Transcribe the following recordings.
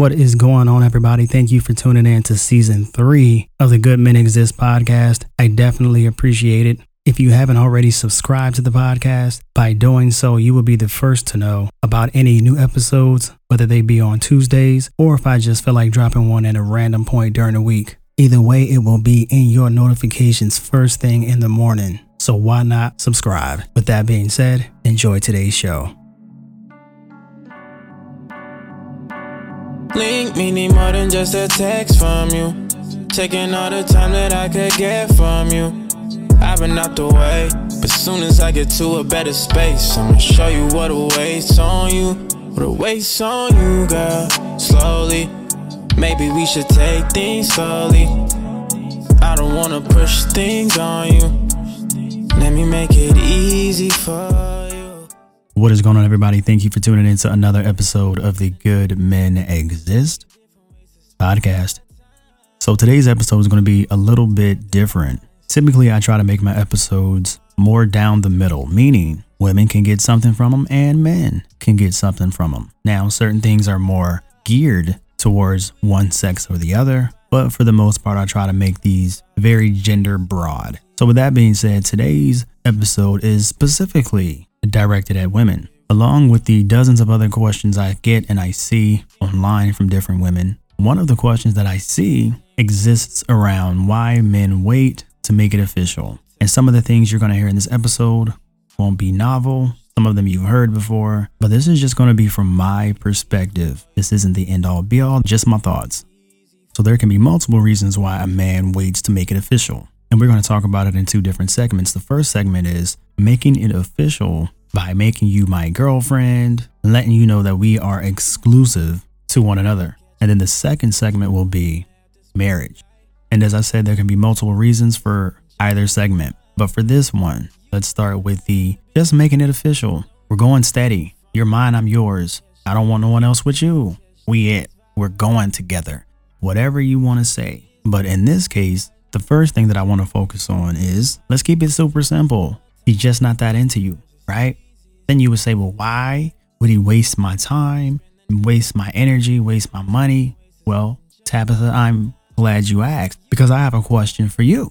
What is going on, everybody? Thank you for tuning in to season three of the Good Men Exist podcast. I definitely appreciate it. If you haven't already subscribed to the podcast, by doing so, you will be the first to know about any new episodes, whether they be on Tuesdays or if I just feel like dropping one at a random point during the week. Either way, it will be in your notifications first thing in the morning. So why not subscribe? With that being said, enjoy today's show. Link me need more than just a text from you. Taking all the time that I could get from you. I've been out the way, but soon as I get to a better space, I'ma show you what awaits on you. What awaits on you, girl. Slowly, maybe we should take things slowly. I don't wanna push things on you. Let me make it easy for you. What is going on, everybody? Thank you for tuning in to another episode of the Good Men Exist podcast. So, today's episode is going to be a little bit different. Typically, I try to make my episodes more down the middle, meaning women can get something from them and men can get something from them. Now, certain things are more geared towards one sex or the other, but for the most part, I try to make these very gender broad. So, with that being said, today's episode is specifically directed at women, along with the dozens of other questions I get and I see online from different women. One of the questions that I see exists around why men wait to make it official. And some of the things you're going to hear in this episode won't be novel. Some of them you've heard before, but this is just going to be from my perspective. This isn't the end all be all, just my thoughts. So there can be multiple reasons why a man waits to make it official. And we're going to talk about it in two different segments. The first segment is making it official by making you my girlfriend, letting you know that we are exclusive to one another. And then the second segment will be marriage. And as I said, there can be multiple reasons for either segment. But for this one, let's start with the just making it official. We're going steady. You're mine, I'm yours. I don't want no one else with you. We it. We're going together. Whatever you want to say. But in this case, the first thing that I want to focus on is let's keep it super simple. He's just not that into you, right? Then you would say, well, why would he waste my time, waste my energy, waste my money? Well, Tabitha, I'm glad you asked because I have a question for you.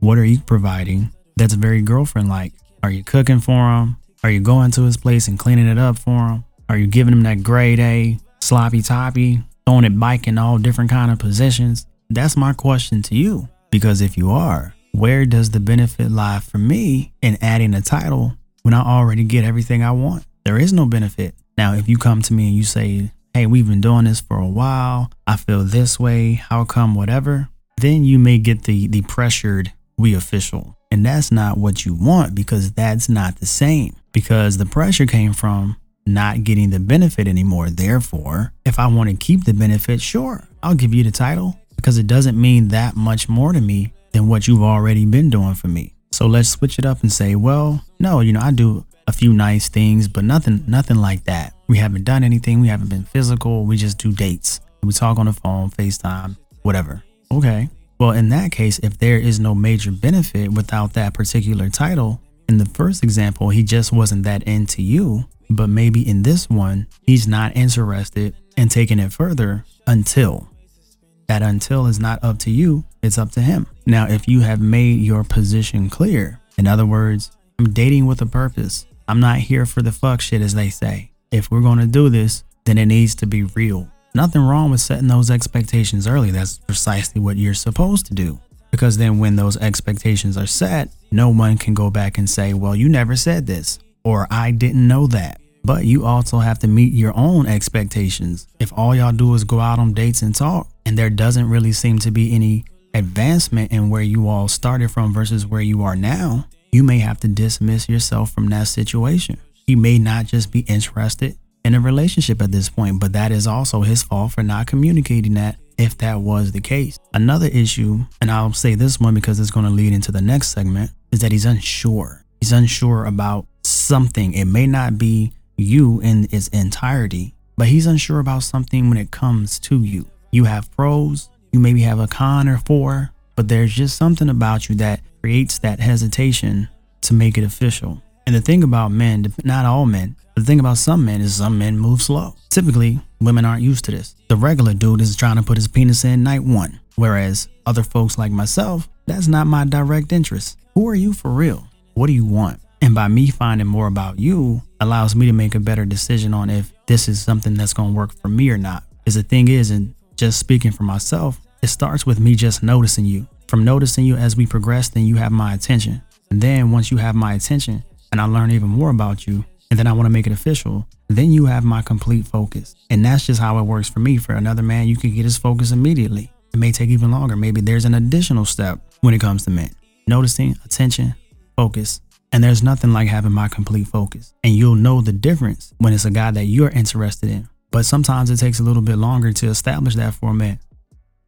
What are you providing that's very girlfriend like? Are you cooking for him? Are you going to his place and cleaning it up for him? Are you giving him that grade A, sloppy toppy, throwing it bike in all different kind of positions? That's my question to you. Because if you are, where does the benefit lie for me in adding a title when I already get everything I want? There is no benefit. Now, if you come to me and you say, Hey, we've been doing this for a while. I feel this way. How come, whatever? Then you may get the, the pressured, we official. And that's not what you want because that's not the same. Because the pressure came from not getting the benefit anymore. Therefore, if I want to keep the benefit, sure, I'll give you the title because it doesn't mean that much more to me than what you've already been doing for me. So let's switch it up and say, well, no, you know, I do a few nice things, but nothing, nothing like that. We haven't done anything. We haven't been physical. We just do dates. We talk on the phone, FaceTime, whatever. Okay. Well, in that case, if there is no major benefit without that particular title, in the first example, he just wasn't that into you. But maybe in this one, he's not interested in taking it further until that until is not up to you, it's up to him. Now, if you have made your position clear, in other words, I'm dating with a purpose. I'm not here for the fuck shit, as they say. If we're to do this, then it needs to be real. Nothing wrong with setting those expectations early. That's precisely what you're supposed to do. Because then when those expectations are set, no one can go back and say, well, you never said this, or I didn't know that. But you also have to meet your own expectations. If all y'all do is go out on dates and talk, and there doesn't really seem to be any advancement in where you all started from versus where you are now, you may have to dismiss yourself from that situation. He may not just be interested in a relationship at this point, but that is also his fault for not communicating that if that was the case. Another issue, and I'll say this one because it's going to lead into the next segment, is that he's unsure. He's unsure about something. It may not be you in its entirety, but he's unsure about something when it comes to you. You have pros, you maybe have a con or four, but there's just something about you that creates that hesitation to make it official. And the thing about men, not all men, but the thing about some men is some men move slow. Typically, women aren't used to this. The regular dude is trying to put his penis in night one, whereas other folks like myself, that's not my direct interest. Who are you for real? What do you want? And by me finding more about you allows me to make a better decision on if this is something that's going to work for me or not. Because the thing is, and just speaking for myself, it starts with me just noticing you. From noticing you as we progress, then you have my attention. And then once you have my attention and I learn even more about you, and then I want to make it official, then you have my complete focus. And that's just how it works for me. For another man, you can get his focus immediately. It may take even longer. Maybe there's an additional step when it comes to men. Noticing, attention, focus. And there's nothing like having my complete focus. And you'll know the difference when it's a guy that you're interested in. But sometimes it takes a little bit longer to establish that for a man.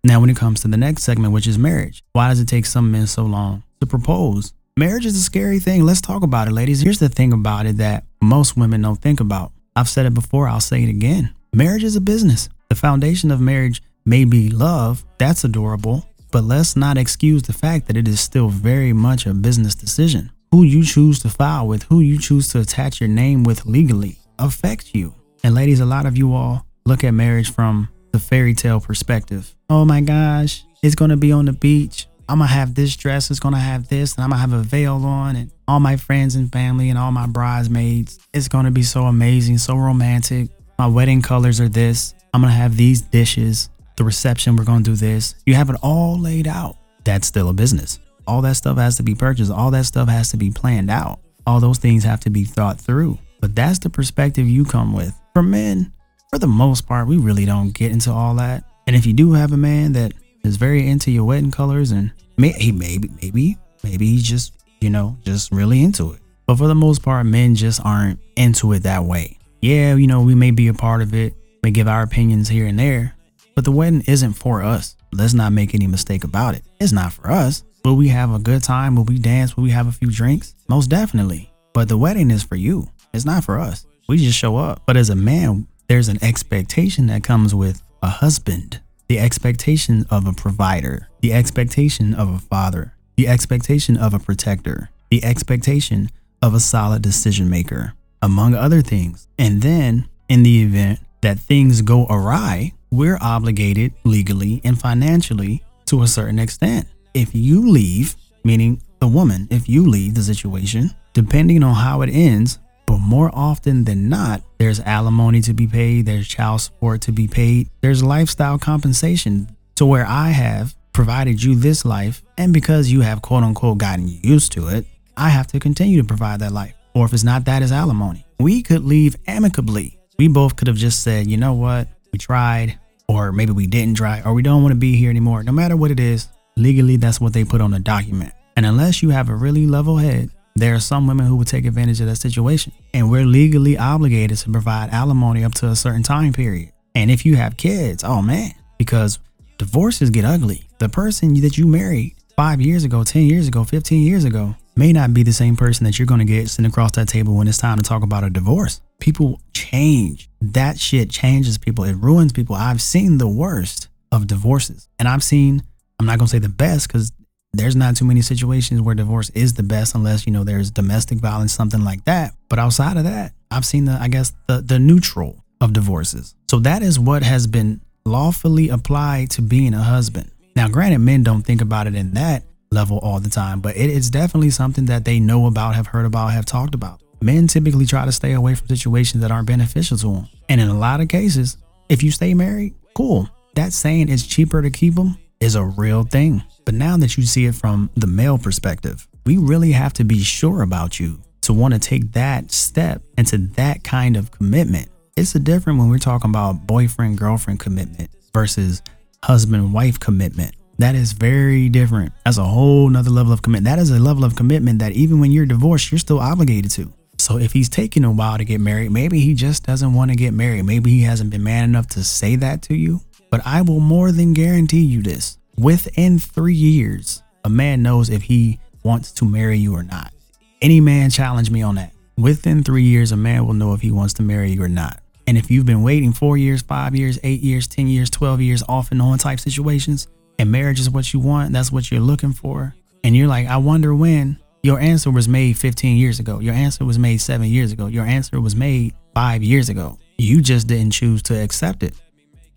Now, when it comes to the next segment, which is marriage, why does it take some men so long to propose? Marriage is a scary thing. Let's talk about it, ladies. Here's the thing about it that most women don't think about. I've said it before, I'll say it again. Marriage is a business. The foundation of marriage may be love, that's adorable, but let's not excuse the fact that it is still very much a business decision. Who you choose to file with, who you choose to attach your name with legally, affects you. And ladies, a lot of you all look at marriage from the fairy tale perspective. Oh my gosh, it's gonna be on the beach. I'm gonna have this dress, it's gonna have this, and I'm gonna have a veil on, and all my friends and family and all my bridesmaids. It's gonna be so amazing, so romantic. My wedding colors are this. I'm gonna have these dishes. The reception, we're gonna do this. You have it all laid out. That's still a business. All that stuff has to be purchased, all that stuff has to be planned out. All those things have to be thought through. But that's the perspective you come with. For men, for the most part, we really don't get into all that. And if you do have a man that is very into your wedding colors and may, he maybe maybe maybe he's just you know just really into it. But for the most part men just aren't into it that way. Yeah you know we may be a part of it may give our opinions here and there but the wedding isn't for us. Let's not make any mistake about it. It's not for us. Will we have a good time? Will we dance? Will we have a few drinks? Most definitely. But the wedding is for you. It's not for us we just show up. But as a man there's an expectation that comes with a husband. The expectation of a provider, the expectation of a father, the expectation of a protector, the expectation of a solid decision maker, among other things. And then, in the event that things go awry, we're obligated legally and financially to a certain extent. If you leave, meaning the woman, if you leave the situation, depending on how it ends, but more often than not, there's alimony to be paid, there's child support to be paid, there's lifestyle compensation to where I have provided you this life. And because you have quote unquote gotten used to it, I have to continue to provide that life. Or if it's not that, it's alimony. We could leave amicably. We both could have just said, you know what, we tried, or maybe we didn't try, or we don't want to be here anymore. No matter what it is, legally, that's what they put on the document. And unless you have a really level head there are some women who would take advantage of that situation. And we're legally obligated to provide alimony up to a certain time period. And if you have kids, oh man, because divorces get ugly. The person that you married five years ago, 10 years ago, 15 years ago may not be the same person that you're going to get sitting across that table when it's time to talk about a divorce. People change. That shit changes people. It ruins people. I've seen the worst of divorces. And I've seen, I'm not going to say the best because there's not too many situations where divorce is the best unless you know there's domestic violence something like that. But outside of that i've seen the i guess the the neutral of divorces. So that is what has been lawfully applied to being a husband. Now granted men don't think about it in that level all the time but it is definitely something that they know about have heard about have talked about. Men typically try to stay away from situations that aren't beneficial to them and in a lot of cases if you stay married cool. That saying it's cheaper to keep them is a real thing but now that you see it from the male perspective, we really have to be sure about you to want to take that step into that kind of commitment. It's a different when we're talking about boyfriend girlfriend commitment versus husband wife commitment. That is very different. That's a whole nother level of commitment. That is a level of commitment that even when you're divorced, you're still obligated to. So if he's taking a while to get married, maybe he just doesn't want to get married. Maybe he hasn't been man enough to say that to you. But I will more than guarantee you this within three years, a man knows if he wants to marry you or not. Any man challenge me on that. Within three years, a man will know if he wants to marry you or not. And if you've been waiting four years, five years, eight years, 10 years, 12 years, off and on type situations, and marriage is what you want, that's what you're looking for, and you're like, I wonder when, your answer was made 15 years ago. Your answer was made seven years ago. Your answer was made five years ago. You just didn't choose to accept it.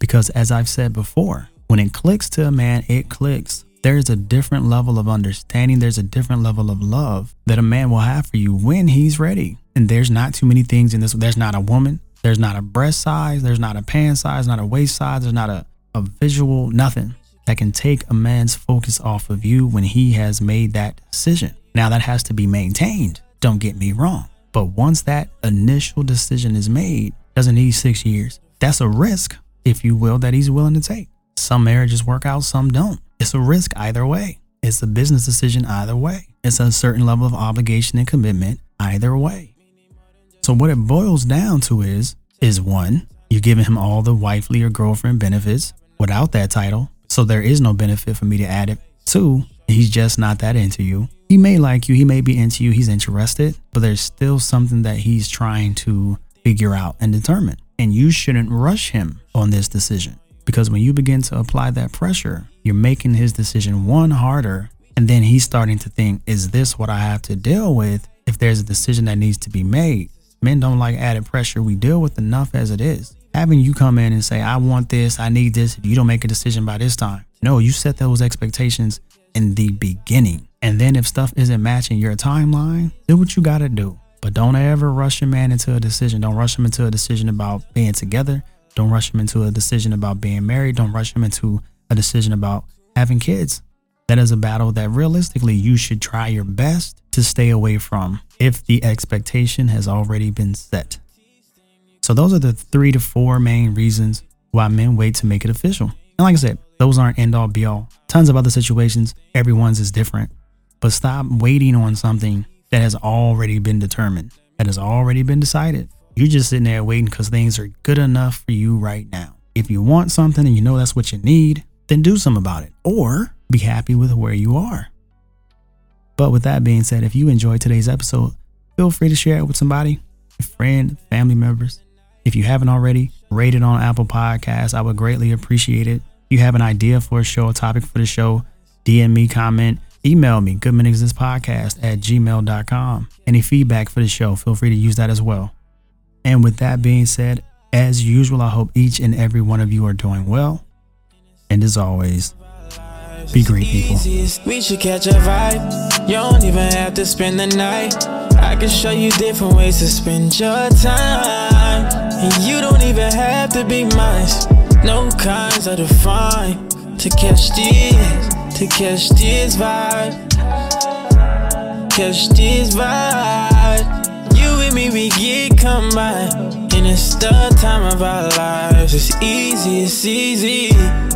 Because as I've said before, when it clicks to a man, it clicks. There's a different level of understanding, there's a different level of love that a man will have for you when he's ready. And there's not too many things in this. There's not a woman, there's not a breast size, there's not a pant size, not a waist size, there's not a, a visual, nothing that can take a man's focus off of you when he has made that decision. Now, that has to be maintained, don't get me wrong. But once that initial decision is made, doesn't need six years. That's a risk, if you will, that he's willing to take. Some marriages work out, some don't. It's a risk either way. It's a business decision either way. It's a certain level of obligation and commitment either way. So what it boils down to is is one, you're giving him all the wifely or girlfriend benefits without that title. So there is no benefit for me to add it. Two, he's just not that into you. He may like you, he may be into you, he's interested, but there's still something that he's trying to figure out and determine. And you shouldn't rush him on this decision because when you begin to apply that pressure, you're making his decision one harder. And then he's starting to think, is this what I have to deal with if there's a decision that needs to be made? Men don't like added pressure. We deal with enough as it is. Having you come in and say, I want this, I need this, if you don't make a decision by this time. No, you set those expectations in the beginning. And then if stuff isn't matching your timeline, do what you got to do. But don't ever rush a man into a decision. Don't rush him into a decision about being together. Don't rush him into a decision about being married. Don't rush him into a decision about having kids. That is a battle that realistically you should try your best to stay away from if the expectation has already been set. So, those are the three to four main reasons why men wait to make it official. And like I said, those aren't end all be all. Tons of other situations, everyone's is different. But stop waiting on something that has already been determined, that has already been decided. You're just sitting there waiting because things are good enough for you right now. If you want something and you know that's what you need, then do something about it or be happy with where you are. But with that being said, if you enjoyed today's episode, feel free to share it with somebody, a friend, family members. If you haven't already, rate it on Apple Podcasts. I would greatly appreciate it. If you have an idea for a show, a topic for the show, DM me, comment, Email me, goodmenexistpodcast at gmail.com. Any feedback for the show, feel free to use that as well. And with that being said, as usual, I hope each and every one of you are doing well. And as always, be great people. We should catch a vibe. You don't even have to spend the night. I can show you different ways to spend your time. And you don't even have to be mine. No kinds are defined to catch these to catch this vibe. Catch this vibe. You and me, we get combined. And it's the time of our lives. It's easy, it's easy.